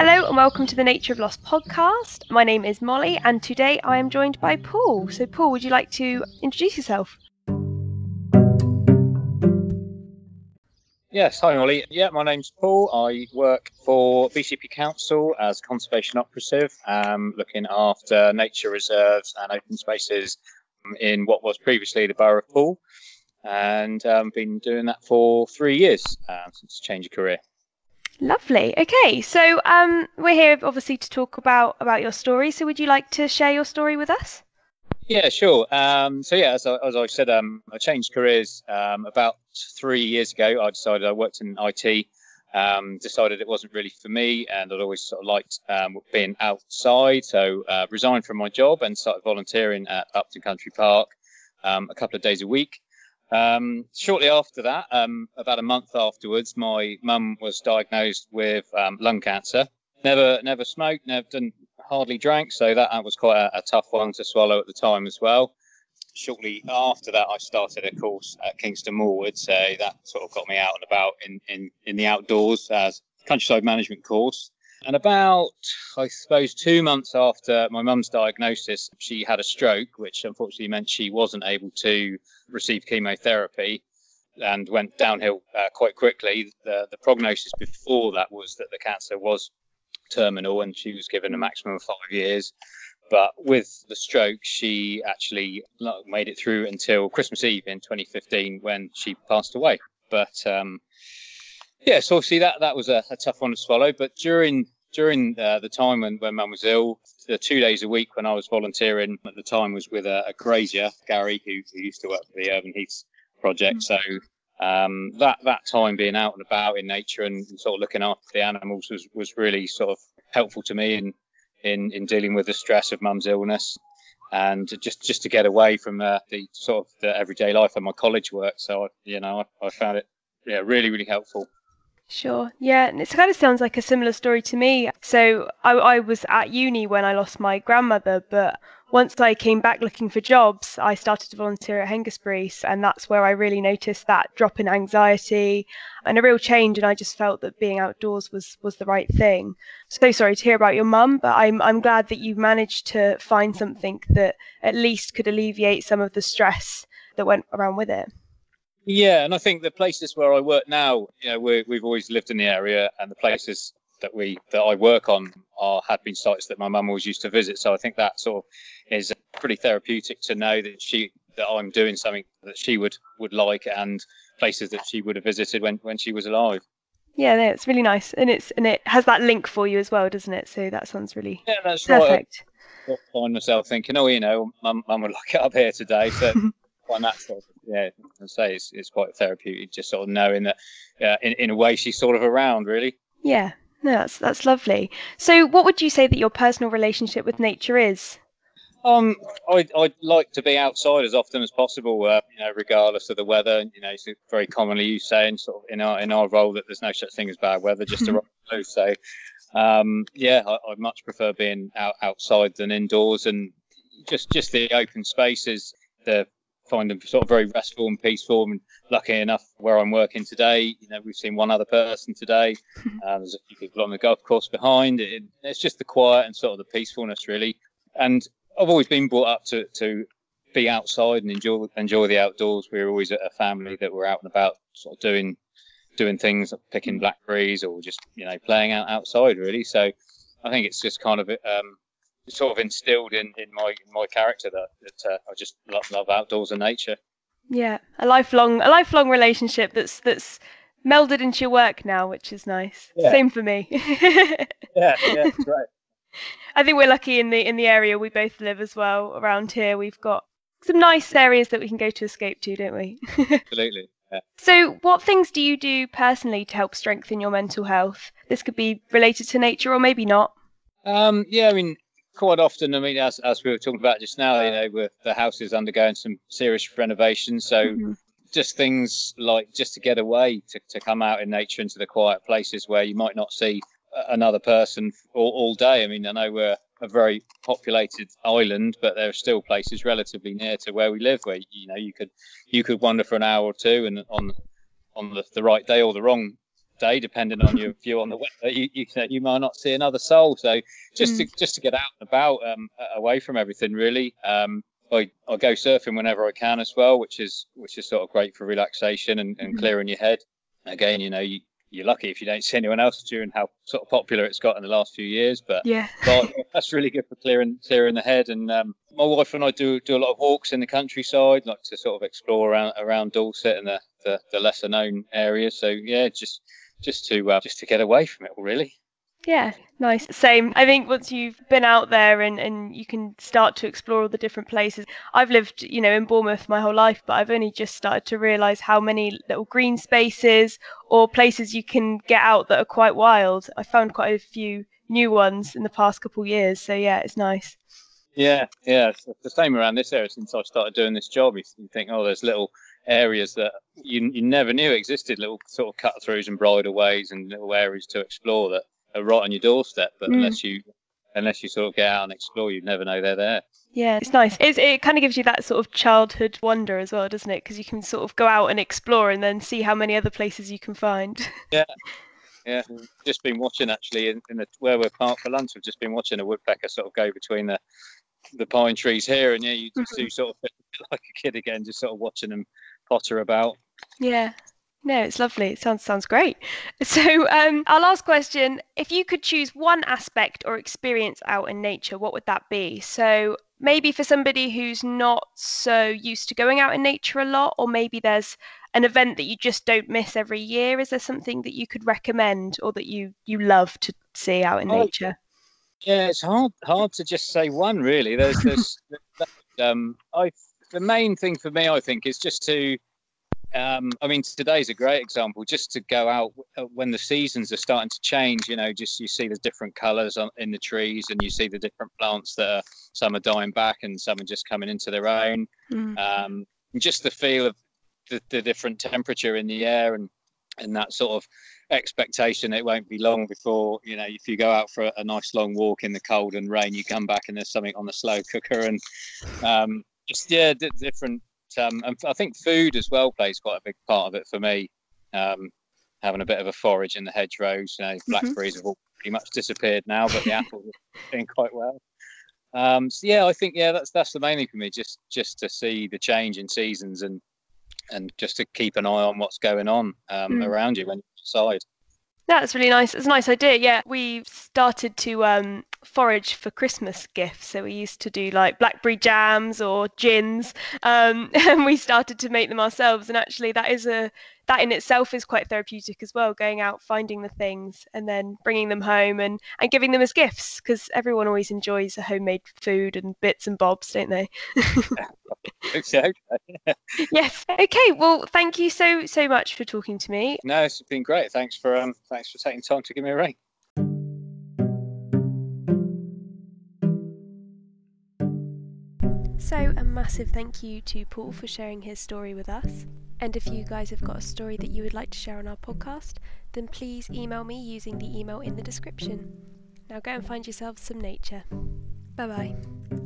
Hello and welcome to the Nature of Loss podcast. My name is Molly and today I am joined by Paul. So, Paul, would you like to introduce yourself? Yes, hi Molly. Yeah, my name's Paul. I work for BCP Council as conservation operative, um, looking after nature reserves and open spaces in what was previously the Borough of Poole, and um, been doing that for three years um, since change of career. Lovely. Okay, so um, we're here obviously to talk about about your story. So, would you like to share your story with us? Yeah, sure. Um, so yeah, as I, as I said, um, I changed careers um, about three years ago. I decided I worked in IT. Um, decided it wasn't really for me, and I'd always sort of liked um, being outside. So uh, resigned from my job and started volunteering at Upton Country Park um, a couple of days a week. Um, shortly after that, um, about a month afterwards, my mum was diagnosed with um, lung cancer. Never, never smoked, never done, hardly drank, so that, that was quite a, a, tough one to swallow at the time as well. Shortly after that, I started a course at Kingston Maurward, so that sort of got me out and about in, in, in the outdoors as countryside management course. And about, I suppose, two months after my mum's diagnosis, she had a stroke, which unfortunately meant she wasn't able to receive chemotherapy and went downhill uh, quite quickly. The, the prognosis before that was that the cancer was terminal and she was given a maximum of five years. But with the stroke, she actually made it through until Christmas Eve in 2015 when she passed away. But um, yeah, so obviously that that was a, a tough one to swallow. But during during uh, the time when, when mum was ill, the two days a week when I was volunteering at the time was with a, a grazier, Gary, who, who used to work for the Urban Heaths project. Mm-hmm. So um, that that time being out and about in nature and, and, sort of looking after the animals was was really sort of helpful to me in in, in dealing with the stress of mum's illness and just just to get away from uh, the sort of the everyday life of my college work. So I, you know I, I found it yeah really really helpful. Sure. Yeah, and it kind of sounds like a similar story to me. So I, I was at uni when I lost my grandmother, but once I came back looking for jobs, I started to volunteer at Hengistbury, and that's where I really noticed that drop in anxiety and a real change. And I just felt that being outdoors was was the right thing. So sorry to hear about your mum, but I'm I'm glad that you managed to find something that at least could alleviate some of the stress that went around with it. Yeah, and I think the places where I work now, you know, we have always lived in the area, and the places that we that I work on are had been sites that my mum always used to visit. So I think that sort of is pretty therapeutic to know that she that I'm doing something that she would would like, and places that she would have visited when when she was alive. Yeah, no, it's really nice, and it's and it has that link for you as well, doesn't it? So that sounds really yeah, that's perfect. Right. I find myself thinking, oh, you know, mum, mum would like it up here today, so quite natural. Yeah, I say it's, it's quite therapeutic, just sort of knowing that, uh, in in a way, she's sort of around, really. Yeah, no, that's that's lovely. So, what would you say that your personal relationship with nature is? Um, I'd, I'd like to be outside as often as possible, uh, you know, regardless of the weather. You know, it's very commonly you saying sort of in our in our role that there's no such thing as bad weather, just a rock blue. So, um, yeah, I, I much prefer being out outside than indoors, and just just the open spaces, the find them sort of very restful and peaceful. And lucky enough, where I'm working today, you know, we've seen one other person today. Uh, there's a few people on the golf course behind. It, it's just the quiet and sort of the peacefulness, really. And I've always been brought up to to be outside and enjoy enjoy the outdoors. We are always a family that were out and about, sort of doing doing things, like picking blackberries or just you know playing out outside, really. So I think it's just kind of um, sort of instilled in, in my in my character that, that uh, I just love, love outdoors and nature. Yeah, a lifelong a lifelong relationship that's that's melded into your work now, which is nice. Yeah. Same for me. yeah, yeah, right. I think we're lucky in the in the area we both live as well. Around here, we've got some nice areas that we can go to escape to, don't we? Absolutely. Yeah. So, what things do you do personally to help strengthen your mental health? This could be related to nature, or maybe not. Um, yeah, I mean, quite often, I mean, as, as we were talking about just now, you know, with the house is undergoing some serious renovations. So mm-hmm. just things like just to get away, to, to come out in nature into the quiet places where you might not see another person all, all day. I mean, I know we're a very populated island, but there are still places relatively near to where we live where, you know, you could, you could wander for an hour or two and on, on the, the right day or the wrong day, depending on your view on the weather, you, you, you might not see another soul. So just mm. to just to get out and about, um, away from everything, really. Um, I, I go surfing whenever I can as well, which is which is sort of great for relaxation and, and mm-hmm. clearing your head. Again, you know, you, you're lucky if you don't see anyone else during how sort of popular it's got in the last few years. But yeah, but that's really good for clearing clearing the head. And um, my wife and I do do a lot of walks in the countryside, like to sort of explore around around Dorset and the, the, the lesser known areas. So yeah, just just to uh, just to get away from it all, really. Yeah, nice. Same. I think once you've been out there and, and you can start to explore all the different places. I've lived, you know, in Bournemouth my whole life, but I've only just started to realise how many little green spaces or places you can get out that are quite wild. I found quite a few new ones in the past couple of years. So yeah, it's nice. Yeah, yeah. It's the same around this area since I started doing this job. You think, oh, there's little areas that you, you never knew existed, little sort of cut throughs and bridleways and little areas to explore that are right on your doorstep. But mm. unless you unless you sort of get out and explore, you'd never know they're there. Yeah, it's nice. It's, it kind of gives you that sort of childhood wonder as well, doesn't it? Because you can sort of go out and explore and then see how many other places you can find. Yeah, yeah. Just been watching actually in, in the where we're parked for lunch. We've just been watching a woodpecker sort of go between the the pine trees here, and yeah, you just mm-hmm. do sort of feel like a kid again, just sort of watching them potter about. Yeah, no, it's lovely. It sounds sounds great. So, um, our last question: If you could choose one aspect or experience out in nature, what would that be? So, maybe for somebody who's not so used to going out in nature a lot, or maybe there's an event that you just don't miss every year. Is there something that you could recommend or that you you love to see out in oh, nature? Yeah, it's hard hard to just say one really. There's there's um, I the main thing for me, I think, is just to um, I mean, today's a great example. Just to go out uh, when the seasons are starting to change, you know, just you see the different colours in the trees, and you see the different plants that are, some are dying back and some are just coming into their own. Mm. Um, just the feel of the, the different temperature in the air, and and that sort of expectation it won't be long before you know if you go out for a, a nice long walk in the cold and rain, you come back and there's something on the slow cooker, and um, just yeah, d- different um, and I think food as well plays quite a big part of it for me. Um, having a bit of a forage in the hedgerows, you know, mm-hmm. blackberries have all pretty much disappeared now, but the apples are doing quite well. Um, so yeah, I think yeah, that's that's the main thing for me, just just to see the change in seasons and and just to keep an eye on what's going on um, mm. around you when you're outside. That's really nice. It's a nice idea. Yeah, we started to um, forage for Christmas gifts. So we used to do like blackberry jams or gins, um, and we started to make them ourselves. And actually, that is a that in itself is quite therapeutic as well. Going out, finding the things, and then bringing them home and and giving them as gifts because everyone always enjoys a homemade food and bits and bobs, don't they? yes. Okay. Well, thank you so so much for talking to me. No, it's been great. Thanks for um thanks for taking time to give me a ring. So, a massive thank you to Paul for sharing his story with us. And if you guys have got a story that you would like to share on our podcast, then please email me using the email in the description. Now go and find yourselves some nature. Bye bye.